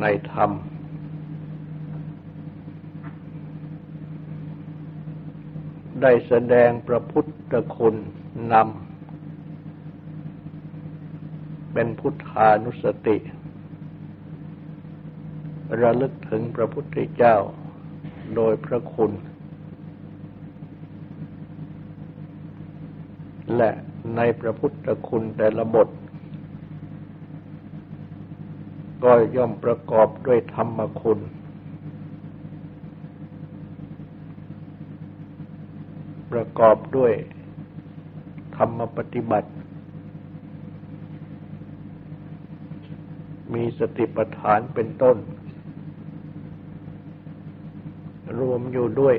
ในธรรม ได้แสดงพระพุทธคุณนำเป็นพุทธานุสติ ระลึกถึงพระพุทธเจ้าโดยพระคุณ และในพระพุทธคุณแต่ละบท ก็ย่อมประกอบด้วยธรรมคุณ ประกอบด้วยธรรมปฏิบัติ มีสติปัฏฐานเป็นต้น รวมอยู่ด้วย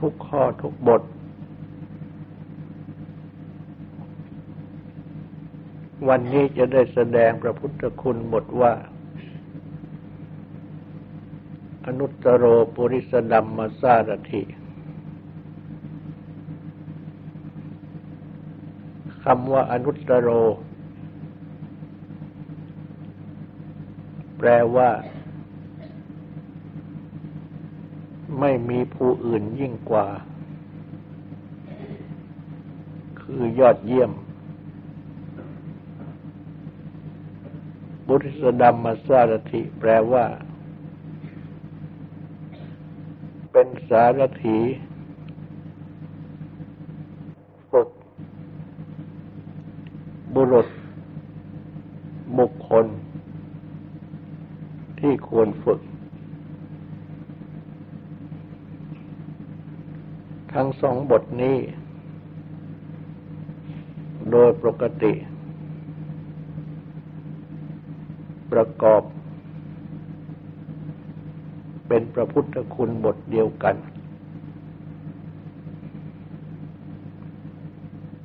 ทุกข้อทุกบท วันนี้จะได้แสดงพระพุทธคุณบทว่า อนุตตรโรปุริสดัมมาสารถิคำว่าอนุตตรโร แปลว่า ไม่มีผู้อื่นยิ่งกว่า คือยอดเยี่ยม บุริสดัมมาสารถิแปลว่า เป็นสารถีฝึกบุรุษ บุคคล ที่ควรฝึก ทั้งสองบทนี้ โดยปกติ ประกอบ เป็นพระพุทธคุณบทเดียวกัน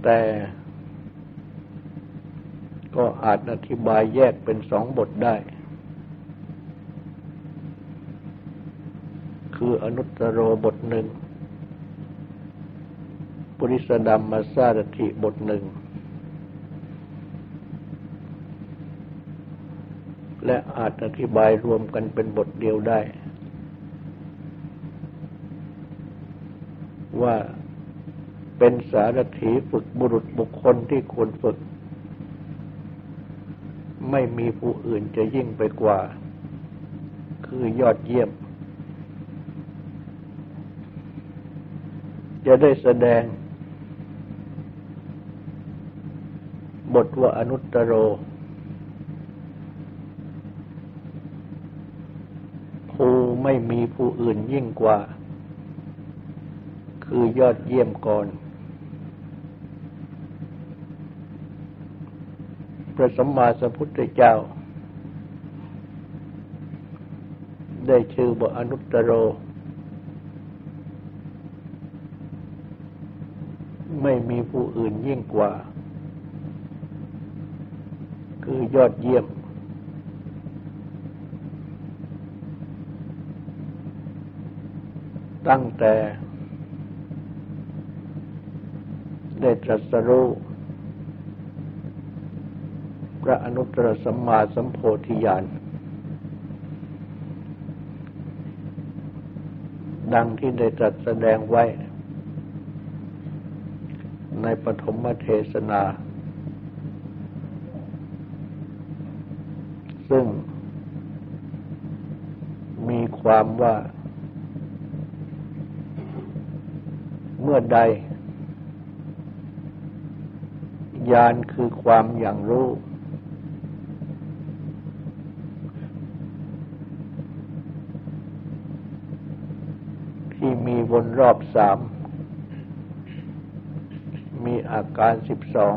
แต่ก็อาจอธิบายแยกเป็นสองบทได้ คืออนุตตรโรบทหนึ่ง ปุริสดัมมาสารถิบทหนึ่ง และอาจอธิบายรวมกันเป็นบทเดียวได้ ว่าเป็นสารถีฝึกบุรุษบุคคลที่ควรฝึก ไม่มีผู้อื่นจะยิ่งไปกว่า คือยอดเยี่ยม จะได้แสดง บทว่าอนุตตรโร ไม่มีผู้อื่นยิ่งกว่า คือยอดเยี่ยมก่อน พระสมมาสัมพุทธเจ้า ได้ชื่อว่าอนุตตโร ไม่มีผู้อื่นยิ่งกว่า คือยอดเยี่ยม ตั้งแต่ ได้ตรัสรู้พระอนุตตรสัมมาสัมโพธิญาณดังที่ได้ตรัสแสดงไว้ ในปฐมเทศนา ซึ่งมีความว่า เมื่อใดญาณคือความอย่างรู้ ที่มีวนรอบสาม มีอาการสิบสอง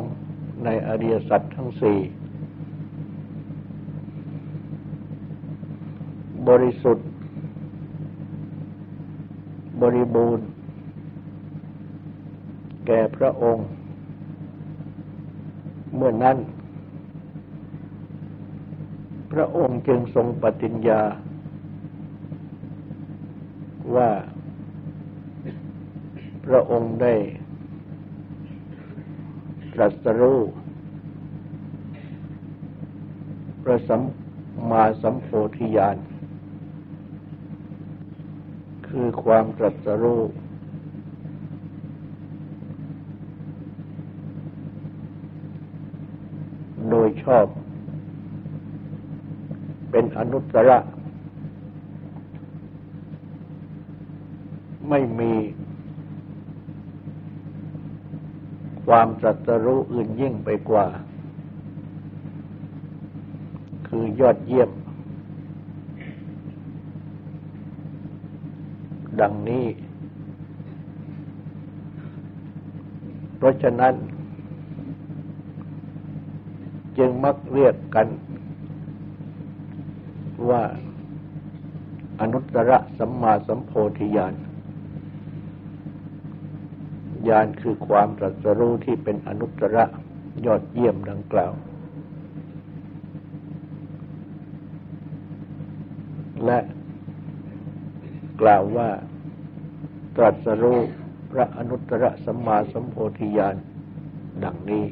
ในอริยสัจทั้งสี่บริสุทธิ์ บริบูรณ์ แก่พระองค์ เมื่อนั้น พระองค์จึงทรงปฏิญญา ว่าพระองค์ได้ตรัสรู้พระสัมมาสัมโพธิญาณ คือความตรัสรู้ โดย ชอบ เป็นอนุตตรไม่มีความตรัสรู้อื่นยิ่งไปกว่า คือยอดเยี่ยม ดังนี้ เพราะฉะนั้น จึงมักเรียกกัน ว่าอนุตตรสัมมาสัมโพธิญาณญาณคือความตรัสรู้ที่เป็นอนุตตรยอดเยี่ยมดังกล่าว และกล่าวว่าตรัสรู้พระอนุตตรสัมมาสัมโพธิญาณดังนี้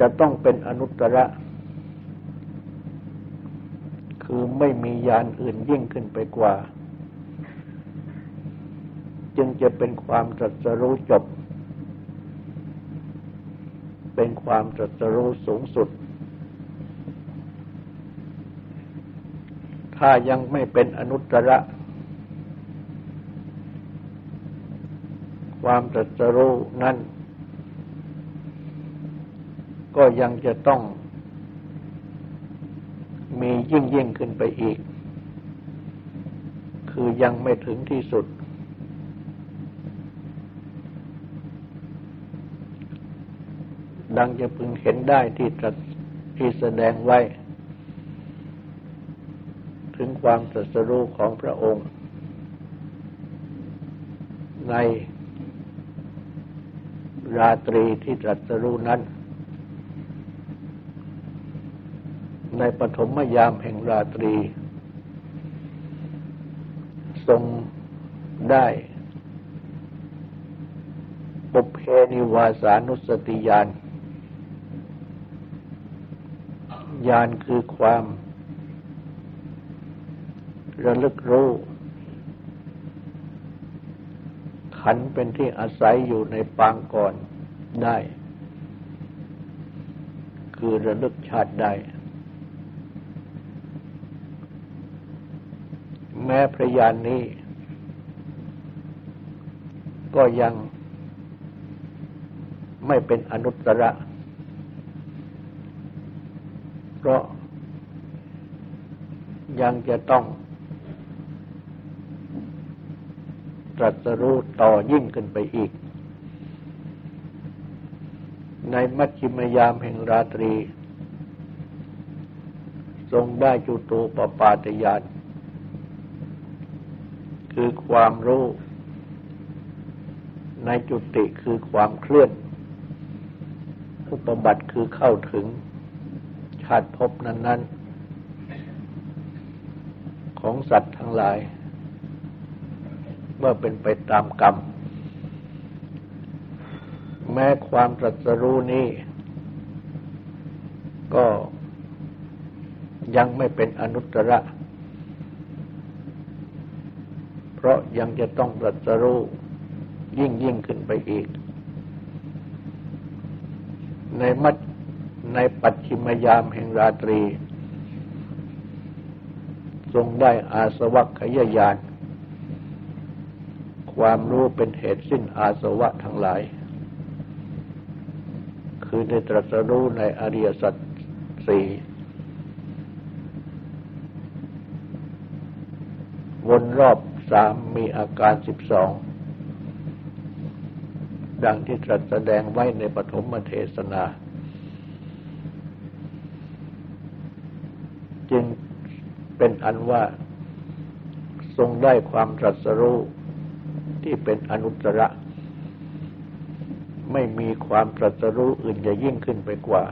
จะต้องเป็นอนุตตระ คือไม่มียานอื่นยิ่งขึ้นไปกว่า จึงจะเป็นความตรัสรู้จบ เป็นความตรัสรู้สูงสุด ถ้ายังไม่เป็นอนุตตระ ความตรัสรู้นั้น ก็ยังจะต้องมียิ่งยิ่งขึ้นไปอีก คือยังไม่ถึงที่สุด ดังจะพึงเห็นได้ที่ตรัสที่แสดงไว้ ถึงความตรัสรู้ของพระองค์ ในราตรีที่ตรัสรู้นั้น ในปฐมยามแห่งราตรี ทรงได้ปุเพนิวาสานุสติยานญาณคือความระลึกรู้ขันเป็นที่อาศัยอยู่ในปางก่อนได้ คือระลึกชาติได้ แม้พระญานนี้ ก็ยังไม่เป็นอนุตตรเพราะยังจะต้องตรัสรู้ต่อยิ่งขึ้นไปอีก ในมัชชิมยามแห่งราตรี ทรงได้จุตูปปาตยาน คือความรู้ ในจุติคือความเคลื่อนอุปบัติคือเข้าถึงชาติภพนั้น ๆ ของสัตว์ทั้งหลาย เมื่อเป็นไปตามกรรม แม้ความตรัสรู้นี้ ก็ยังไม่เป็นอนุตตรเพ ราะยังจะต้องตรัสรู้ยิ่งยิ่งขึ้นไปอีก ในมัดในปัจฉิมยามแห่งราตรี ทรงได้อาสวัคยายาน ความรู้เป็นเหตุสิ้นอาสวะทั้งหลาย คือในตรัสรู้ในอริยสัจสี่วนรอบ สามมีอาการสิบสองดังที่ตรัสแสดงไว้ในปฐมเทศนา จึงเป็นอันว่าทรงได้ความตรัสรู้ที่เป็นอนุตระ ไม่มีความตรัสรู้อื่นจะยิ่งขึ้นไปกว่า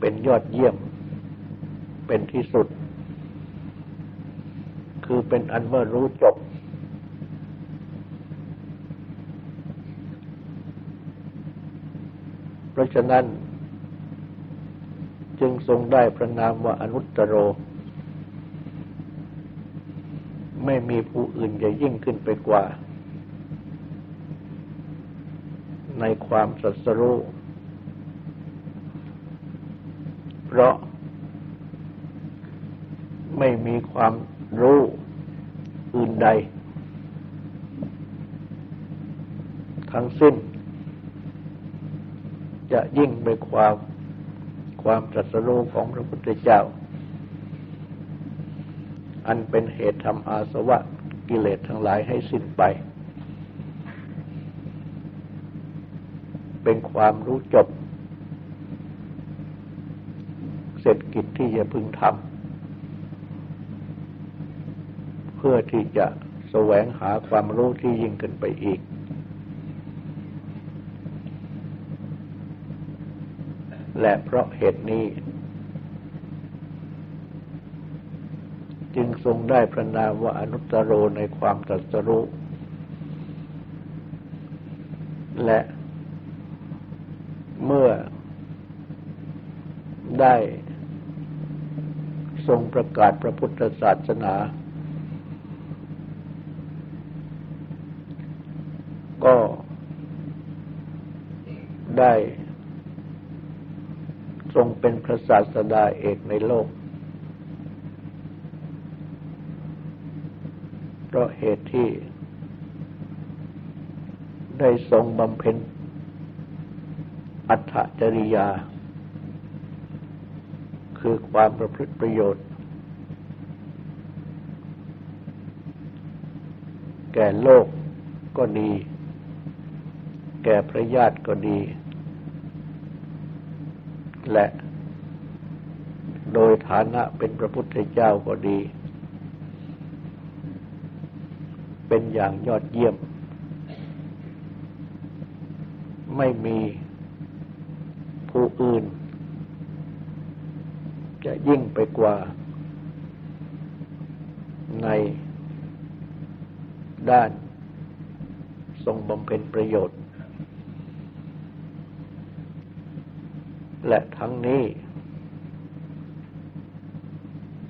เป็นยอดเยี่ยม เป็นที่สุด คือเป็นอันว่ารู้จบ เพราะฉะนั้น จึงทรงได้พระนามว่าอนุตตรโร ไม่มีผู้อื่นจะยิ่งขึ้นไปกว่า ในความสัสรู้เพราะไม่มีความรู้ อื่นใด ทั้งสิ้น จะยิ่งไปความความตรัสรู้ของพระพุทธเจ้า อันเป็นเหตุทำอาสวะกิเลสทั้งหลายให้สิ้นไป เป็นความรู้จบ เสร็จกิจที่จะพึงทำ พื่อที่จะแสวงหาความรู้ที่ยิ่งขึ้นไปอีก และเพราะเหตุนี้ จึงทรงได้พระนามว่าอนุตตรโรในความตรัสรู้ และเมื่อได้ทรงประกาศพระพุทธศาสนาก็ ได้ ทรงเป็นพระศาสดาเอกในโลก เพราะเหตุที่ ได้ทรงบำเพ็ญอัตจริยา คือความประพฤติประโยชน์ แก่โลกก็ดี แก่พระญาติก็ดี และ โดยฐานะเป็นพระพุทธเจ้าก็ดี เป็นอย่างยอดเยี่ยม ไม่มีผู้อื่น จะยิ่งไปกว่าในด้านทรงบำเพ็ญประโยชน์ และทั้งนี้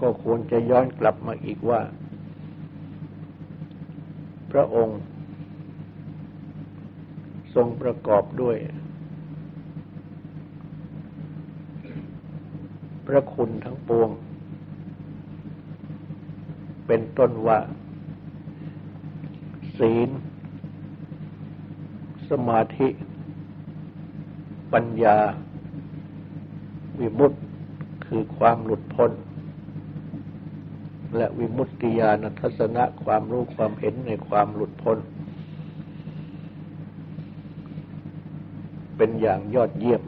ก็ควรจะย้อนกลับมาอีกว่า พระองค์ ทรงประกอบด้วย พระคุณทั้งปวง เป็นต้นว่า ศีล สมาธิ ปัญญา วิมุตติคือความหลุดพ้น และวิมุตติญาณทัศนะความรู้ความเห็นในความหลุดพ้น เป็นอย่างยอดเยี่ยม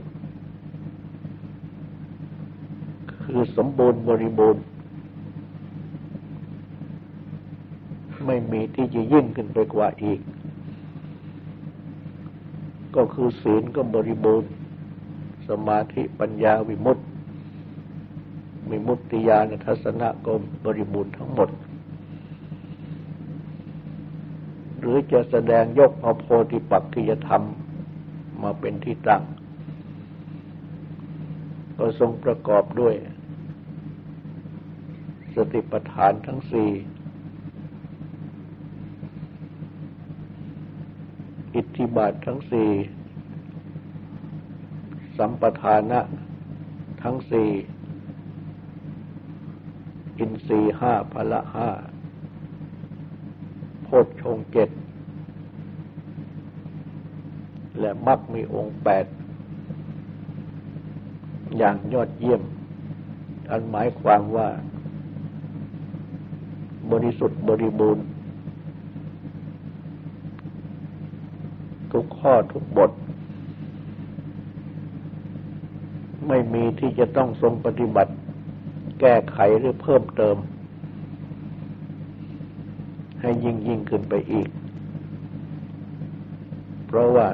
คือสมบูรณ์บริบูรณ์ ไม่มีที่จะยิ่งขึ้นไปกว่าอีก ก็คือศีลก็บริบูรณ์ สมาธิปัญญาวิมุตติมีมุตติญาณทัศนะก็บริบูรณ์ทั้งหมด หรือจะแสดงยกเอาโพธิปักขิยธรรมมาเป็นที่ตั้ง ก็ทรงประกอบด้วย สติปัฏฐานทั้งสี่อิทธิบาททั้งสี่ สัมปทานะ ทั้งสี่ อินทรีห้าพละห้าโพชฌงเจ็ด และมักมีองค์แปด อย่างยอดเยี่ยม อันหมายความว่า บริสุทธิ์บริบูรณ์ ทุกข้อทุกบท ไม่มีที่จะต้องทรงปฏิบัติ แก้ไขหรือเพิ่มเติม ให้ยิ่งยิ่งขึ้นไปอีก เพราะว่า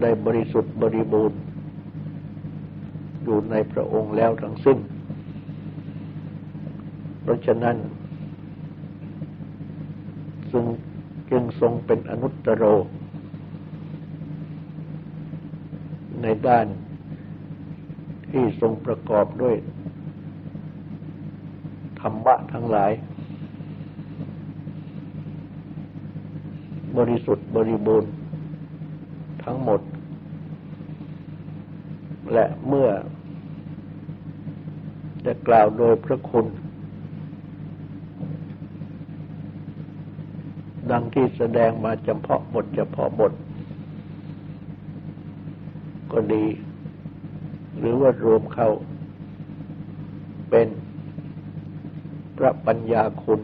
ได้บริสุทธิ์บริบูรณ์ อยู่ในพระองค์แล้วทั้งสิ้น เพราะฉะนั้นจึงจึงทรงเป็นอนุตตรโร ในด้านที่ทรงประกอบด้วยธรรมะทั้งหลาย บริสุทธิ์บริบูรณ์ทั้งหมด และเมื่อจะกล่าวโดยพระคุณ ดังที่แสดงมาเฉพาะบทเฉพาะบท ก็ดี หรือว่ารวมเข้าเป็นพระปัญญาคุณ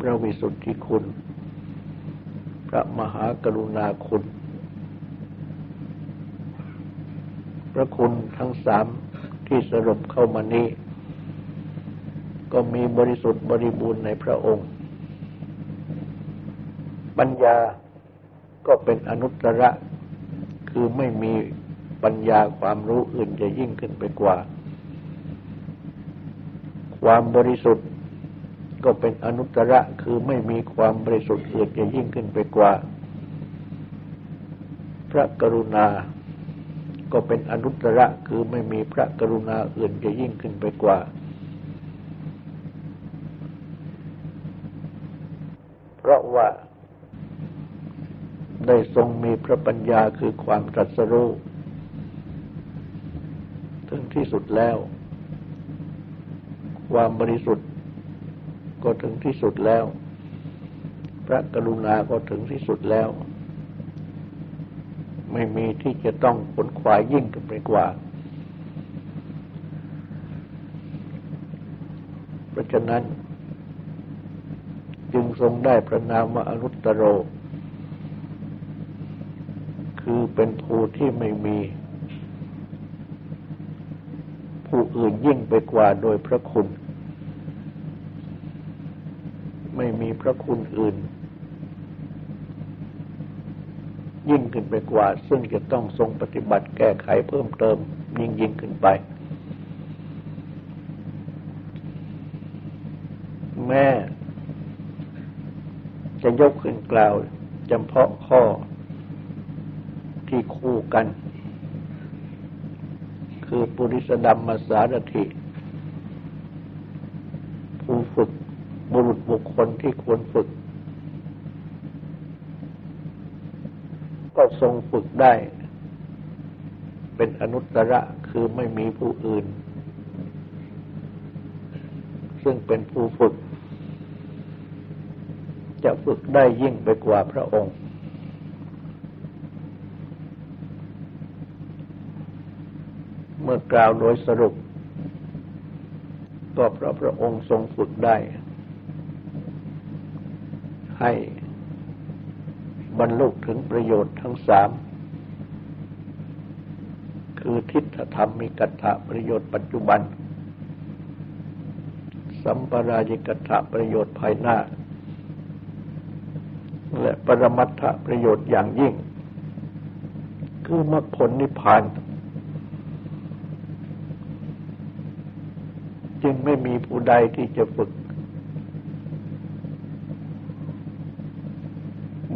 พระวิสุทธิคุณ พระมหากรุณาคุณ พระคุณทั้งสามที่สรุปเข้ามานี้ ก็มีบริสุทธิ์บริบูรณ์ในพระองค์ ปัญญาก็เป็นอนุตตร คือไม่มีปัญญาความรู้อื่นจะยิ่งขึ้นไปกว่า ความบริสุทธิ์ก็เป็นอนุตตรคือไม่มีความบริสุทธิ์อื่นจะยิ่งขึ้นไปกว่า พระกรุณา ก็เป็นอนุตตรคือไม่มีพระกรุณาอื่นจะยิ่งขึ้นไปกว่า เพราะว่า ได้ทรงมีพระปัญญาคือความตรัสรู้ถึงที่สุดแล้ว ความบริสุทธิ์ก็ถึงที่สุดแล้ว พระกรุณาก็ถึงที่สุดแล้ว ไม่มีที่จะต้องขนขวายยิ่งขึ้นไปกว่า เพราะฉะนั้น จึงทรงได้พระนามว่าอนุตตโร คือเป็นผู้ที่ไม่มี ผู้อื่นยิ่งไปกว่าโดยพระคุณ ไม่มีพระคุณอื่น ยิ่งขึ้นไปกว่า ซึ่งจะต้องทรงปฏิบัติแก้ไขเพิ่มเติม ยิ่งยิ่งขึ้นไป แม่จะยกขึ้นกล่าวจำเพาะข้อ ที่คู่กัน คือปุริสดัมมาสารถิ ผู้ฝึกบุรุษบุคคลที่ควรฝึก ก็ทรงฝึกได้ เป็นอนุตตระคือไม่มีผู้อื่น ซึ่งเป็นผู้ฝึก จะฝึกได้ยิ่งไปกว่าพระองค์ เมื่อกล่าวโดยสรุป ก็เพราะพระองค์ทรงฝึกได้ ให้บรรลุถึงประโยชน์ทั้งสาม คือทิฏฐธรรมมีกัตถะประโยชน์ปัจจุบัน สัมปรายิกัตถะประโยชน์ภายหน้า และปรมัตถประโยชน์อย่างยิ่ง คือมรรคผลนิพพาน จึงไม่มีผู้ใดที่จะฝึก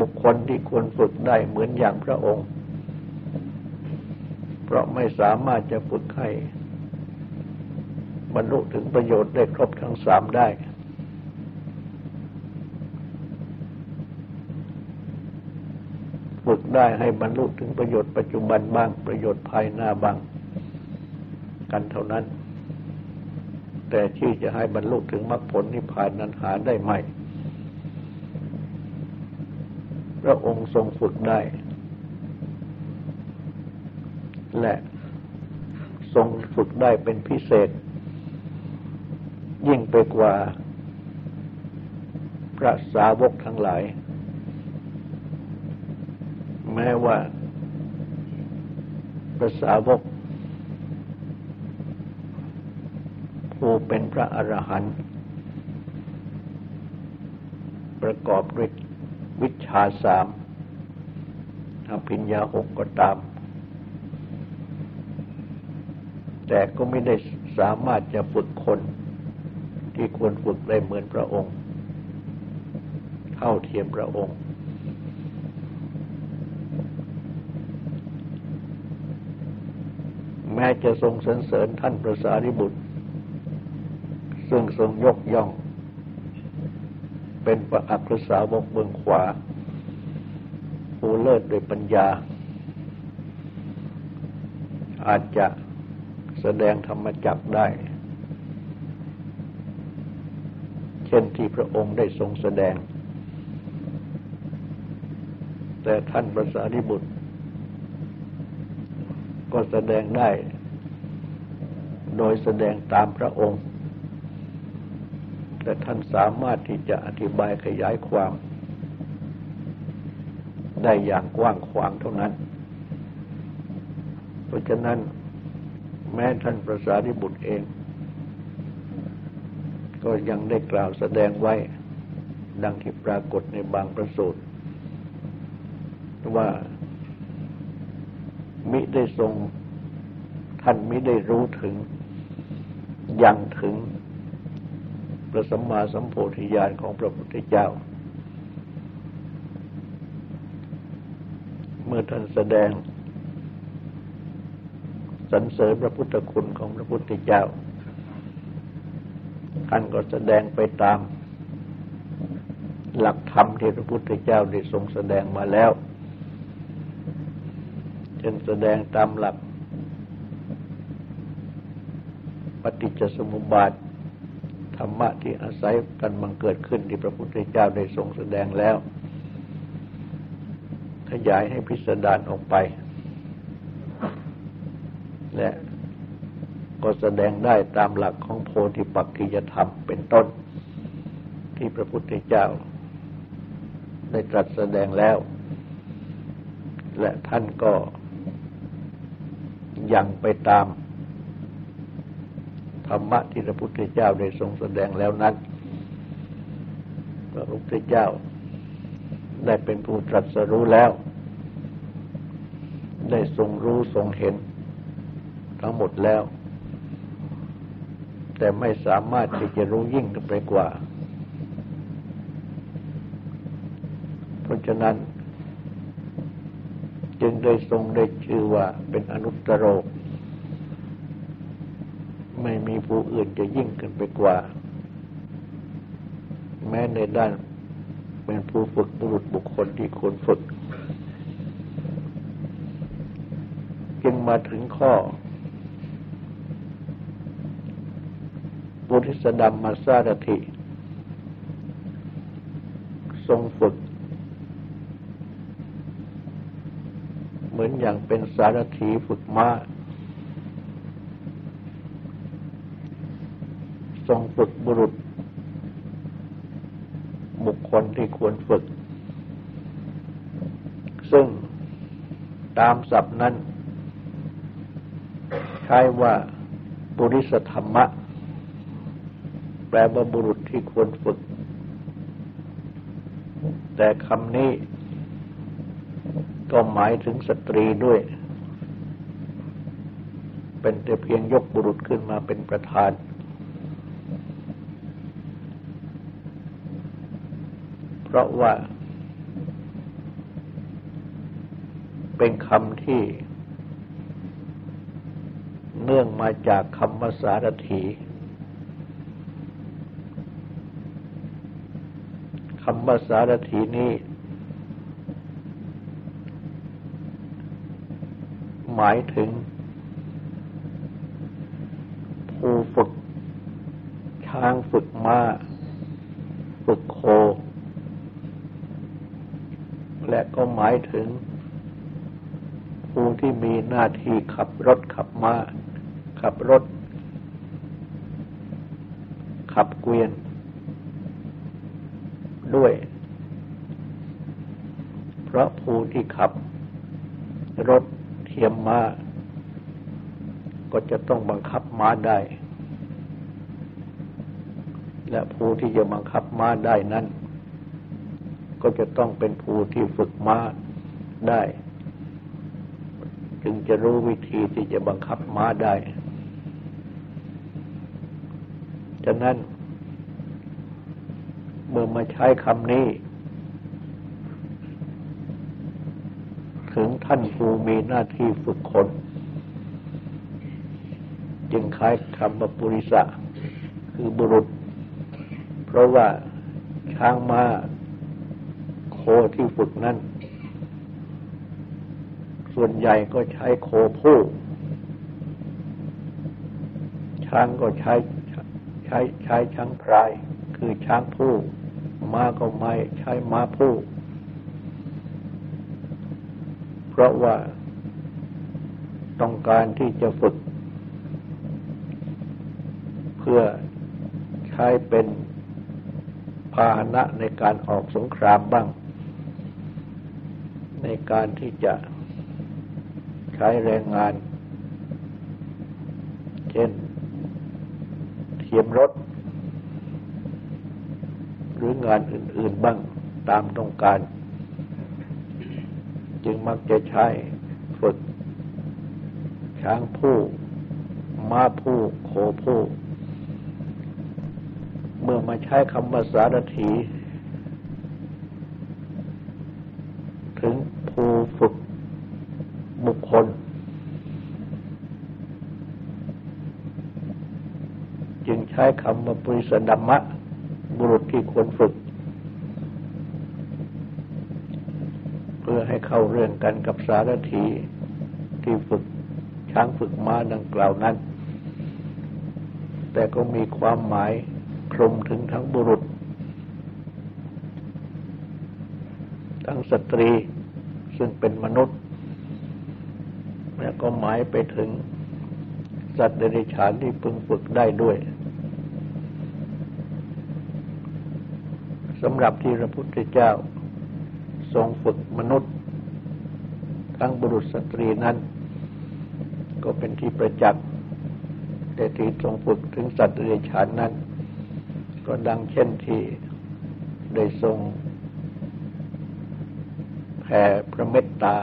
บุคคลที่ควรฝึกได้เหมือนอย่างพระองค์ เพราะไม่สามารถจะฝึกให้บรรลุถึงประโยชน์ได้ครบทั้งสามได้ ฝึกได้ให้บรรลุถึงประโยชน์ปัจจุบันบ้างประโยชน์ภายหน้าบ้าง กันเท่านั้น แต่ที่จะให้บรรลุถึงมรรคผลนิพพานนั้นหาได้ไหมพระองค์ทรงฝึกได้ และทรงฝึกได้เป็นพิเศษ ยิ่งไปกว่า พระสาวกทั้งหลาย แม้ว่าพระสาวก ผู้เป็นพระอรหันต์ประกอบด้วยวิชาสามอภิญญาหกก็ตาม แต่ก็ไม่ได้สามารถจะฝึกคนที่ควรฝึกได้เหมือนพระองค์ เท่าเทียมพระองค์ แม้จะทรงสรรเสริญท่านพระสารีบุตร ซึ่งทรงยกย่อง เป็นพระอัครสาวกเบื้องขวา ผู้เลิศด้วยปัญญา อาจจะแสดงธรรมจักได้ เช่นที่พระองค์ได้ทรงแสดง แต่ท่านพระสารีบุตร ก็แสดงได้ โดยแสดงตามพระองค์ แต่ท่านสามารถที่จะอธิบายขยายความ ได้อย่างกว้างขวางเท่านั้น เพราะฉะนั้นแม้ท่านประสาริบุตรเอง ก็ยังได้กล่าวแสดงไว้ ดังที่ปรากฏในบางประสูตรว่ามิได้ทรงท่านมิได้รู้ถึง ยังถึง ระสัมมาสัมโพธิญาณของพระพุทธเจ้า เมื่อท่านแสดงสรรเสริญพระพุทธคุณของพระพุทธเจ้าท่านก็แสดงไปตามหลักธรรมที่พระพุทธเจ้าได้ทรงแสดงมาแล้วเช่นแสดงตามหลักปฏิจจสมุปบาท รรมะที่อาศัยกันบังเกิดขึ้นที่พระพุทธเจ้าได้ทรงแสดงแล้ว ขยายให้พิสดารออกไป และก็แสดงได้ตามหลักของโพธิปักกิยธรรมเป็นต้น ที่พระพุทธเจ้า ได้ตรัสแสดงแล้ว และท่านก็ยังไปตาม ธรรมะที่พระพุทธเจ้าได้ทรงแสดงแล้วนั้นพระพุทธเจ้าได้เป็นผู้ตรัสรู้แล้ว ได้ทรงรู้ทรงเห็น ทั้งหมดแล้ว แต่ไม่สามารถที่จะรู้ยิ่งไปกว่า เพราะฉะนั้น จึงได้ทรงได้ชื่อว่าเป็นอนุตตรโร มีผู้อื่นจะยิ่งขึ้นไปกว่า แม้ในด้านเป็นผู้ฝึกบุรุษบุคคลที่ควรฝึก จึงมาถึงข้อบุริสดัมมาสารถิทรงฝึก เหมือนอย่างเป็นสารถีฝึกม้า ทรงฝึกบุรุษ บุคคลที่ควรฝึก ซึ่งตามศัพท์นั้น ใช้ว่าบุริสธรรมะ แปลว่าบุรุษที่ควรฝึก แต่คำนี้ก็หมายถึงสตรีด้วย เป็นแต่เพียงยกบุรุษขึ้นมาเป็นประธาน พราะว่า เป็นคำที่ เนื่องมาจากคำว่าสารถีคำว่าสารถีนี้ หมายถึง ก็หมายถึง ผู้ที่มีหน้าที่ขับรถขับมา้าขับรถ ขับเกวียน ด้วย เพราะผู้ที่ขับ รถเทียมมา้าก็จะต้องบังคับม้าได้ และผู้ที่จะบังคับม้าได้นั้น ก็จะต้องเป็นผู้ที่ฝึกม้าได้ จึงจะรู้วิธีที่จะบังคับม้าได้ฉะนั้น เมื่อมาใช้คำนี้ ถึงท่านผู้มีหน้าที่ฝึกคน จึงคล้ายคำว่าปุริสะคือบุรุษ เพราะว่าช้างมา้า โคที่ฝึกนั้น ส่วนใหญ่ก็ใช้โคผู้ ช้างก็ใช้ใช้ใช้ช้างพราย คือช้างผู้ ม้าก็ไม่ใช้ม้าผู้ เพราะว่าต้องการที่จะฝึก เพื่อใช้เป็นพาหนะในการออกสงครามบ้าง ในการที่จะใช้แรงงาน เช่นเทียมรถ หรืองานอื่น ๆบ้างตามต้องการ จึงมักจะใช้ฝึก ช้างผู้ม้าผู้โคผู้ เมื่อมาใช้คำภาษารถี ถึงผู้ฝึกบุคคล จึง ใช้คำว่าปริสดัมมะ บุรุษที่ควรฝึก เพื่อให้เข้าเรื่องกันกับสารถีที่ฝึกช้างฝึกม้าดังกล่าวนั้น แต่ก็มีความหมายคลุมถึงทั้งบุรุษ ทั้งสตรีซึ่งเป็นมนุษย์ และก็หมายไปถึงสัตว์เดรัจฉานที่พึงฝึกได้ด้วย สำหรับที่พระพุทธเจ้า ทรงฝึกมนุษย์ ทั้งบุรุษสตรีนั้น ก็เป็นที่ประจักษ์แต่ที่ทรงฝึกถึงสัตว์เดรัจฉานนั้น ก็ดังเช่นที่ได้ทรงแผ่พระเมตตา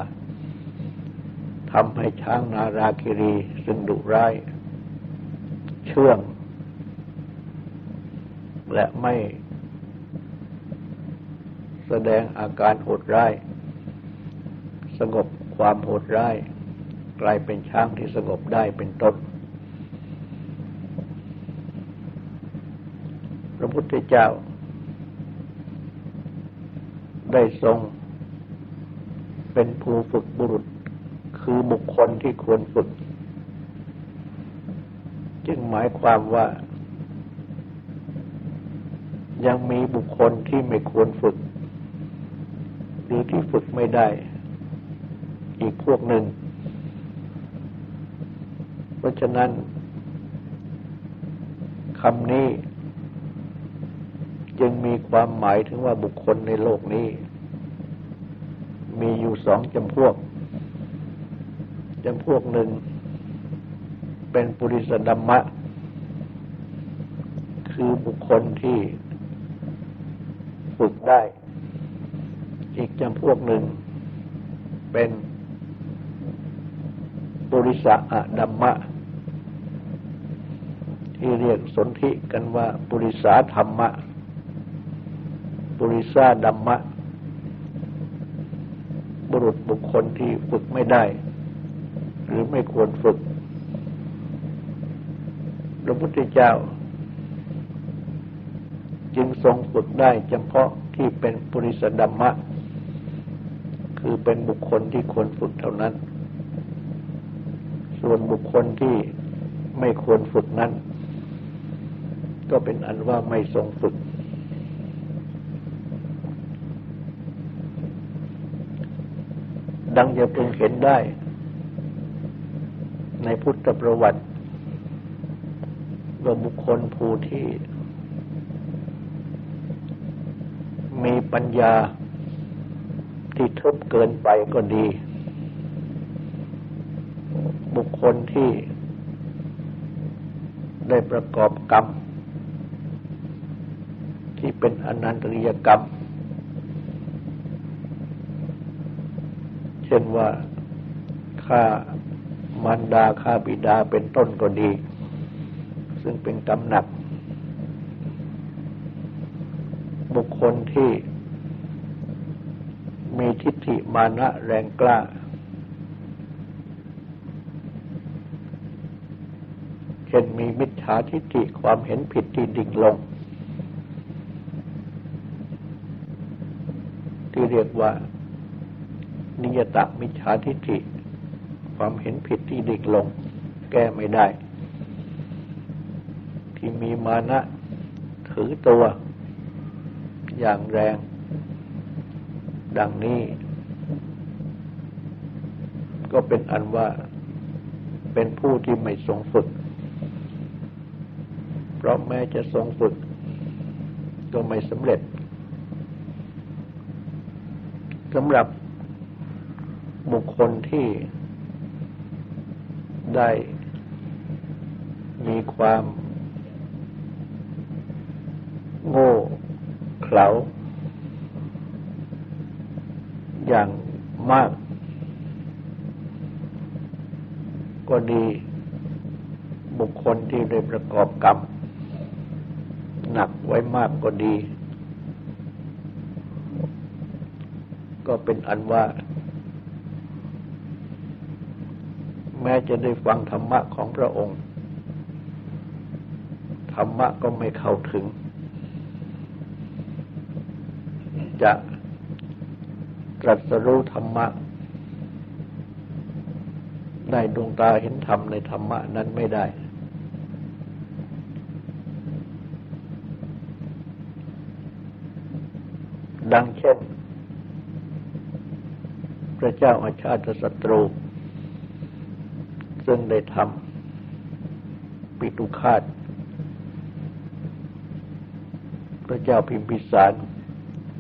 ทำให้ช้างนาราคิรีซึ่งดุร้าย เชื่อง และไม่ แสดงอาการโหดร้าย สงบความโหดร้าย กลายเป็นช้างที่สงบได้เป็นต้นพระพุทธเจ้า ได้ทรง เป็นผู้ฝึกบุรุษ คือบุคคลที่ควรฝึก จึงหมายความว่ายังมีบุคคลที่ไม่ควรฝึก รือที่ฝึกไม่ได้ อีกพวกหนึ่ง เพราะฉะนั้นคำนี้ จึงมีความหมายถึงว่าบุคคลในโลกนี้ มีอยู่สองจำพวกจำพวกหนึ่ง เป็นปุริสดัมมะ คือบุคคลที่ฝึกได้ อีกจำพวกหนึ่ง เป็นบริษะอะดัมมะ ที่เรียกสนธิกันว่าบริษาธรรมะบริษาดัมมะ บุรุษบุคคลที่ฝึกไม่ได้ หรือไม่ควรฝึกพระพุทธเจ้า จึงทรงฝึกได้เฉพาะที่เป็นปุริสดัมมะ คือเป็นบุคคลที่ควรฝึกเท่านั้น ส่วนบุคคลที่ไม่ควรฝึกนั้น ก็เป็นอันว่าไม่ทรงฝึก ดังจะพึงเห็นได้ ในพุทธประวัติว่าบุคคลผู้ที่ มีปัญญา ที่ทึบเกินไปก็ดี บุคคลที่ได้ประกอบกรรม ที่เป็นอนันตริยกรรม เช่นว่าฆ่ามารดาฆ่าบิดาเป็นต้นก็ดี ซึ่งเป็นกรรมหนัก บุคคลที่ ทิฏฐิมานะแรงกล้า เช่นมีมิจฉาทิฏฐิความเห็นผิดที่ดิ่งลง ที่เรียกว่า นิยตมิจฉาทิฏฐิ ความเห็นผิดที่ดิ่งลง แก้ไม่ได้ ที่มีมานะถือตัวอย่างแรง ดังนี้ ก็เป็นอันว่าเป็นผู้ที่ไม่ทรงฝึก เพราะแม้จะทรงฝึก ก็ไม่สำเร็จสำหรับบุคคลที่ได้มีความโง่เขลา อย่างมาก ก็ดีบุคคลที่ได้ประกอบกรรมหนักไว้มากก็ดี ก็เป็นอันว่า แม้จะได้ฟังธรรมะของพระองค์ ธรรมะก็ไม่เข้าถึง จะ ตรัสรู้ธรรมะ ได้ดวงตาเห็นธรรมในธรรมะนั้นไม่ได้ ดังเช่น พระเจ้าอาชาติศัตรู ซึ่งได้ทำปิตุคาตพระเจ้าพิมพิสาร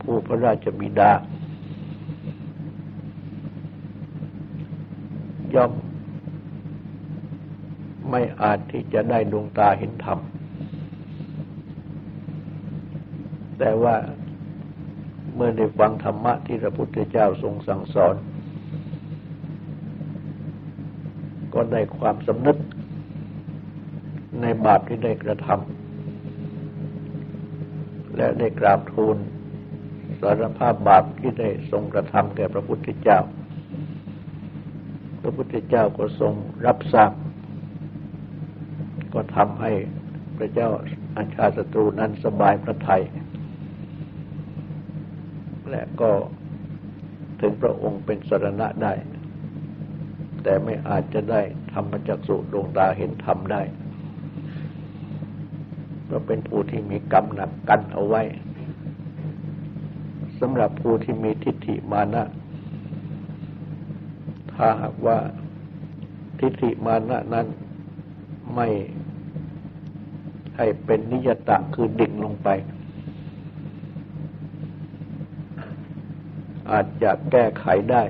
ผู้พระราชบิดา ย่อม ไม่อาจที่จะได้ดวงตาเห็นธรรม แต่ว่าเมื่อได้ฟังธรรมะที่พระพุทธเจ้าทรงสั่งสอน ก็ได้ความสำนึกในบาปที่ได้กระทำและได้กราบทูลสารภาพบาปที่ได้ทรงกระทำแก่พระพุทธเจ้า พระพุทธเจ้าก็ทรงรับทราบก็ทำให้พระเจ้าอาชาศัตรูนั้นสบายพระทัยและก็ถึงพระองค์เป็นสรณะได้ แต่ไม่อาจจะได้ทำมาจากสุดวงตาเห็นธรรมได้เพราะเป็นผู้ที่มีกรรมหนักกันเอาไว้สำหรับผู้ที่มีทิฏฐิมานะ ถ้าหากว่าทิฏฐิมานะนั้นไม่ให้เป็นนิยตะคือดิ่งลงไป อาจจะแก้ไขได้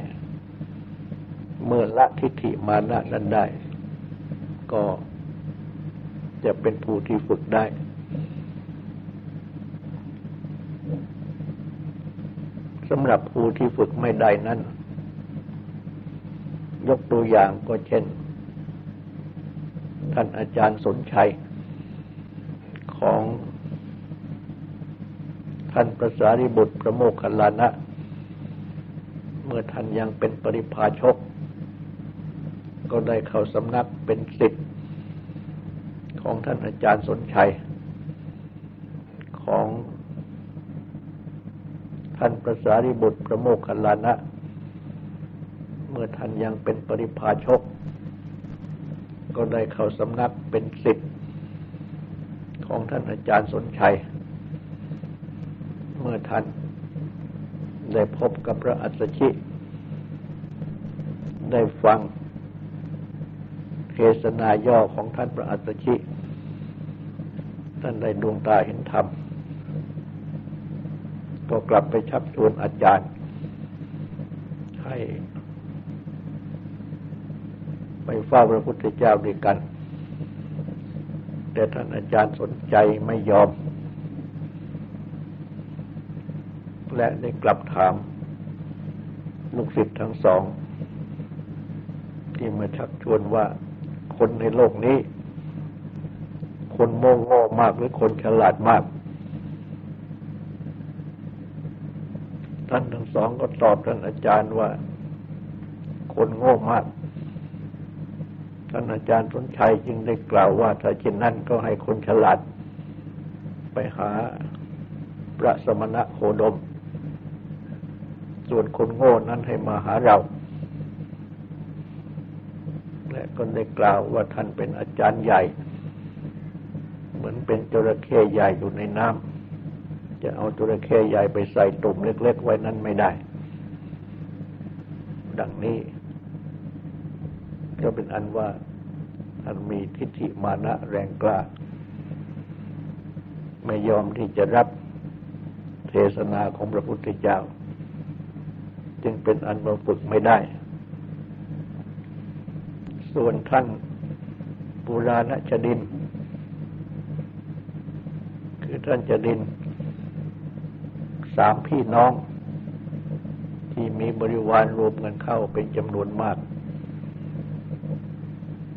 เมื่อละทิฏฐิมานะนั้นได้ ก็จะเป็นผู้ที่ฝึกได้ สำหรับผู้ที่ฝึกไม่ได้นั้น ยกตัวอย่างก็เช่น ท่านอาจารย์สนชัย ของท่านประสาริบุตรประโมคคัลลานะ เมื่อท่านยังเป็นปริพาชก ก็ได้เข้าสำนักเป็นสิทธิ์ของท่านอาจารย์สนชัย ของท่านประสาริบุตรประโมคคัลลานะ ท่านยังเป็นปริพาชก ก็ได้เข้าสำนักเป็นสิทธิ์ของท่านอาจารย์สนชัย เมื่อท่านได้พบกับพระอัสสชิ ได้ฟังเทศนาย่อของท่านพระอัสสชิ ท่านได้ดวงตาเห็นธรรม ก็กลับไปชักชวนอาจารย์ให้ เฝ้าพระพุทธเจ้าด้วยกัน แต่ท่านอาจารย์สนใจไม่ยอม และได้กลับถามลูกศิษย์ทั้งสอง ที่มาชักชวนว่าคนในโลกนี้ คนโง่โง่มากหรือคนฉลาดมาก ท่านทั้งสองก็ตอบท่านอาจารย์ว่า คนโง่มาก ท่านอาจารย์สนชัยจึงได้กล่าวว่า ถ้าเช่นนั้นก็ให้คนฉลาด ไปหาพระสมณะโคดม ส่วนคนโง่นั้นให้มาหาเรา และก็ได้กล่าวว่าท่านเป็นอาจารย์ใหญ่ เหมือนเป็นจระเข้ใหญ่อยู่ในน้ำจะเอาจระเข้ใหญ่ไปใส่ตุ่มเล็ก ๆ ไว้นั้นไม่ได้ ดังนี้ ก็เป็นอันว่าท่านมีทิฏฐิมานะแรงกล้า ไม่ยอมที่จะรับเทศนาของพระพุทธเจ้า จึงเป็นอันมาฝึกไม่ได้ ส่วนท่านปุราณชดิน คือท่านจดิน สามพี่น้อง ที่มีบริวารรวมกันเข้าเป็นจำนวนมาก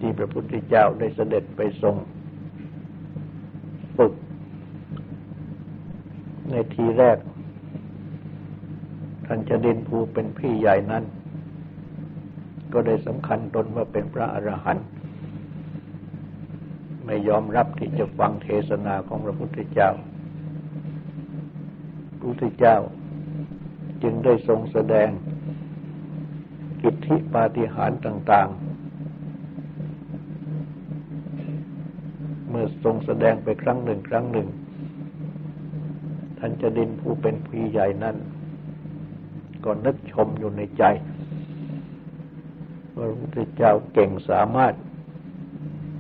ที่พระพุทธเจ้าได้เสด็จไปทรงฝึก ในทีแรก ท่านจดินภูเป็นพี่ใหญ่นั้น ก็ได้สำคัญตนว่าเป็นพระอรหันต์ไม่ยอมรับที่จะฟังเทศนาของพระพุทธเจ้าพระพุทธเจ้า จึงได้ทรงแสดงกิทธิปาฏิหาริย์ต่าง ๆ มื่อทรงแสดงไปครั้งหนึ่งครั้งหนึ่ง ท่านจะดินผู้เป็นพี่ใหญ่นั้นก็นึกชมอยู่ในใจว่าพระพุทธเจ้าเก่งสามารถ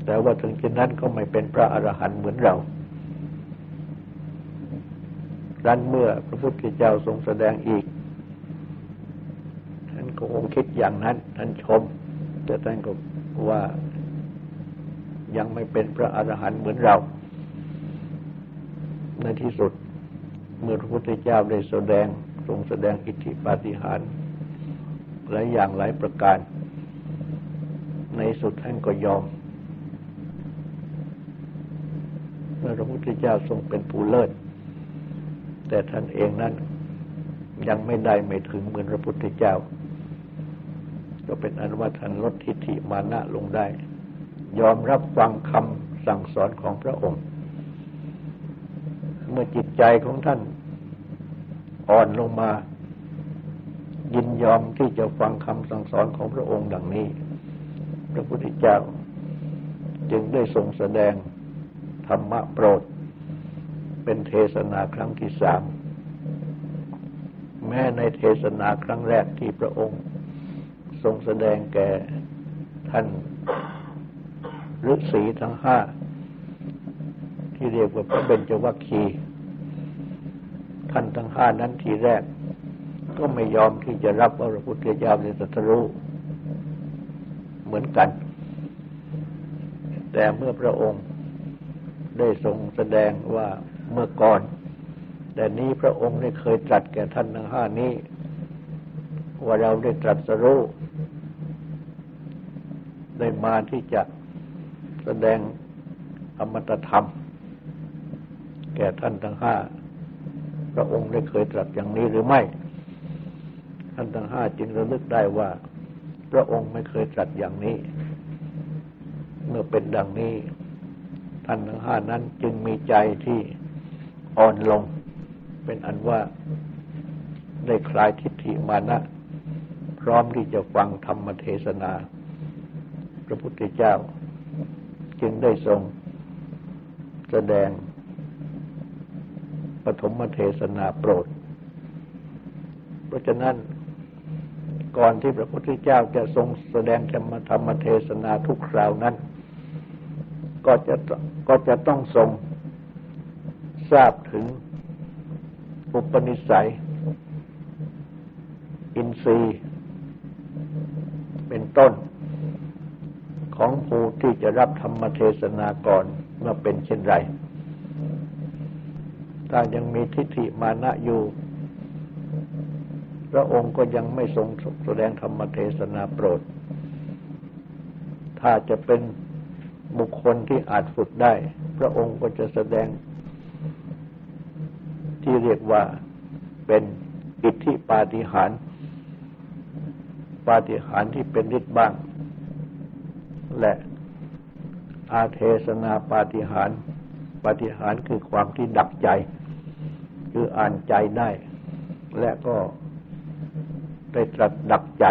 แต่ว่าถึงเช่นนั้นก็ไม่เป็นพระอรหันต์เหมือนเราดันเมื่อพระพุทธเจ้าทรงแสดงอีก ท่านก็คงคิดอย่างนั้น ท่านชม แต่ท่านก็ว่า ยังไม่เป็นพระอรหันต์เหมือนเรา ในที่สุดเมื่อพระพุทธเจ้าได้แสดงทรงแสดงอิทธิปาฏิหาริย์หลายอย่างหลายประการ ในสุดท่านก็ยอมเมื่อพระพุทธเจ้าทรงเป็นผู้เลิศ แต่ท่านเองนั้นยังไม่ได้ไม่ถึงเหมือนพระพุทธเจ้า ก็เป็นอันว่าท่านลดทิฏฐิมานะลงได้ ยอมรับฟังคำสั่งสอนของพระองค์ เมื่อจิตใจของท่านอ่อนลงมา ยินยอมที่จะฟังคำสั่งสอนของพระองค์ดังนี้ พระพุทธเจ้า จึงได้ทรงแสดงธรรมะโปรด เป็นเทศนาครั้งที่สามแม้ในเทศนาครั้งแรกที่พระองค์ ทรงแสดงแก่ท่าน ฤาษีทั้งห้าที่เรียกว่าพระเบญจวัคคีท่านทั้งห้านั้นทีแรก ก็ไม่ยอมที่จะรับว่าพระพุทธเจ้าเป็นสัตรู้เหมือนกัน แต่เมื่อพระองค์ได้ทรงแสดงว่าเมื่อก่อน แต่นี้พระองค์ได้เคยตรัสแก่ท่านทั้งห้านี้ ว่าเราได้ตรัสรู้ได้มาที่จะ แสดงอมตะธรรม แก่ท่านทั้งห้าพระองค์ได้เคยตรัสอย่างนี้หรือไม่ ท่านทั้งห้าจึงระลึกได้ว่า พระองค์ไม่เคยตรัสอย่างนี้ เมื่อเป็นดังนี้ ท่านทั้งห้านั้นจึงมีใจที่อ่อนลง เป็นอันว่าได้คลายทิฏฐิมานะ พร้อมที่จะฟังธรรมเทศนา พระพุทธเจ้า จึงได้ทรงแสดงปฐมเทศนาโปรด เพราะฉะนั้นก่อนที่พระพุทธเจ้าจะทรงแสดงธรรมธรรมเทศนาทุกคราวนั้น ก็จะก็จะต้องทรงทราบถึงอุปนิสัย อินทรีย์ เป็นต้น ของผู้ที่จะรับธรรมเทศนาก่อนเมื่อเป็นเช่นไร ถ้ายังมีทิฏฐิมานะอยู่ พระองค์ก็ยังไม่ทรงแสดงธรรมเทศนาโปรด ถ้าจะเป็นบุคคลที่อาจฝึกได้ พระองค์ก็จะแสดงที่เรียกว่าเป็นอิทธิปาฏิหาริย์ปาฏิหาริย์ที่เป็นฤทธิ์บ้าง และอาเทศนาปาฏิหารปาฏิหารคือความที่ดักใจ คืออ่านใจได้ และก็ได้ตรัสดักใจ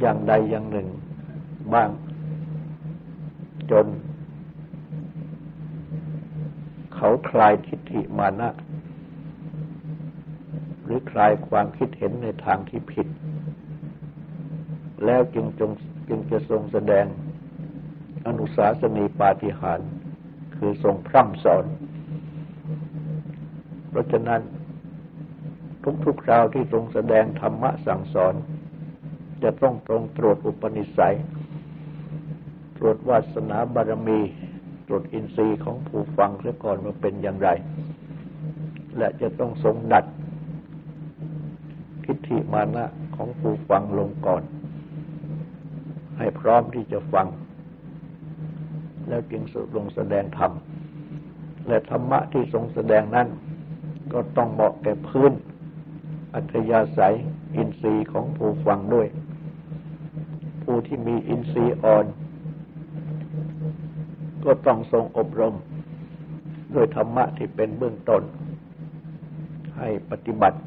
อย่างใดอย่างหนึ่งบ้าง จน เขาคลายทิฏฐิมานะ หรือคลายความคิดเห็นในทางที่ผิด แล้วจึงจง จึงจะทรงแสดงอนุสาสนีปาฏิหาร คือทรงพร่ำสอน เพราะฉะนั้นทุกๆคราวที่ทรงแสดงธรรมะสั่งสอน จะต้องตรงตรวจอุปนิสัย ตรวจวาสนาบารมี ตรวจอินทรีย์ของผู้ฟังเสียก่อนว่าเป็นอย่างไร และจะต้องทรงดัดทิฏฐิมานะของผู้ฟังลงก่อน ให้พร้อมที่จะฟัง แล้วจึงสุดลงแสดงธรรม และธรรมะที่ทรงแสดงนั้น ก็ต้องเหมาะแก่พื้น อัธยาศัยอินทรีย์ของผู้ฟังด้วย ผู้ที่มีอินทรีย์อ่อน ก็ต้องทรงอบรมด้วยธรรมะที่เป็นเบื้องต้น ให้ปฏิบัติ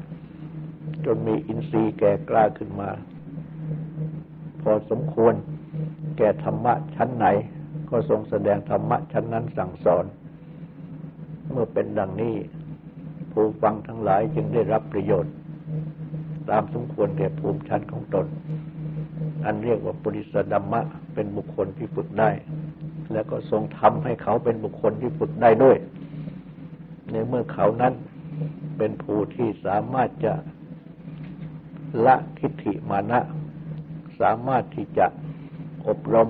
จนมีอินทรีย์แก่กล้าขึ้นมา พอสมควร แก่ธรรมะชั้นไหน ก็ทรงแสดงธรรมะชั้นนั้นสั่งสอน เมื่อเป็นดังนี้ ผู้ฟังทั้งหลายจึงได้รับประโยชน์ ตามสมควรแก่ภูมิชั้นของตน อันเรียกว่าปุริสดัมมะเป็นบุคคลที่ฝึกได้ แล้วก็ทรงทำให้เขาเป็นบุคคลที่ฝึกได้ด้วย ในเมื่อเขานั้นเป็นผู้ที่สามารถจะละทิฏฐิมานะามารถที่จะอบรม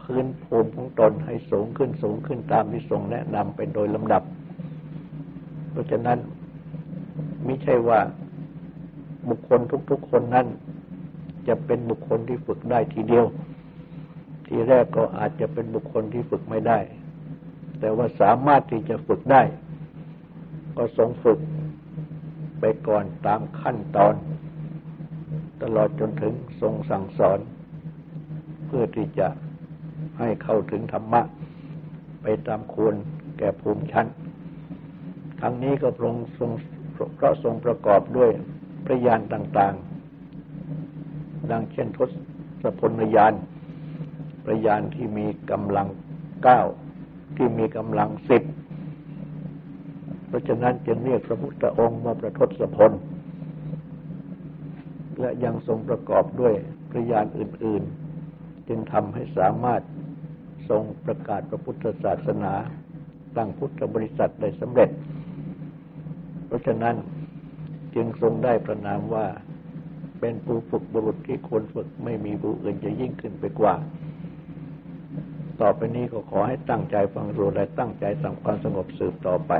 พื้นภูมิของตนให้สูงขึ้นสูงขึ้นตามที่ทรงแนะนำเป็นโดยลำดับ เพราะฉะนั้นไม่ใช่ว่าบุคคลทุกๆคนนั้น จะเป็นบุคคลที่ฝึกได้ทีเดียว ทีแรกก็อาจจะเป็นบุคคลที่ฝึกไม่ได้ แต่ว่าสามารถที่จะฝึกได้ ก็ทรงฝึกไปก่อนตามขั้นตอน ตลอดจนถึงทรงสั่งสอน เพื่อที่จะให้เข้าถึงธรรมะ ไปตามควรแก่ภูมิชั้น ทั้งนี้ก็พระองค์ทรงเพราะทรงประกอบด้วยพระยานต่างๆ ดังเช่นทศพลยานพระยานที่มีกำลังเก้าที่มีกำลังสิบ เพราะฉะนั้นจึงเรียกพระพุทธองค์ว่าพระทศพล และยังทรงประกอบด้วยพระยานอื่น ๆ จึงทำให้สามารถทรงประกาศพระพุทธศาสนาตั้งพุทธบริษัทได้สำเร็จ เพราะฉะนั้นจึงทรงได้ประนามว่าเป็นผู้ฝึกบุรุษที่ควรฝึกไม่มีผู้อื่นจะยิ่งขึ้นไปกว่า ต่อไปนี้ก็ขอให้ตั้งใจฟังรู้และตั้งใจทำความสงบสืบต่อไป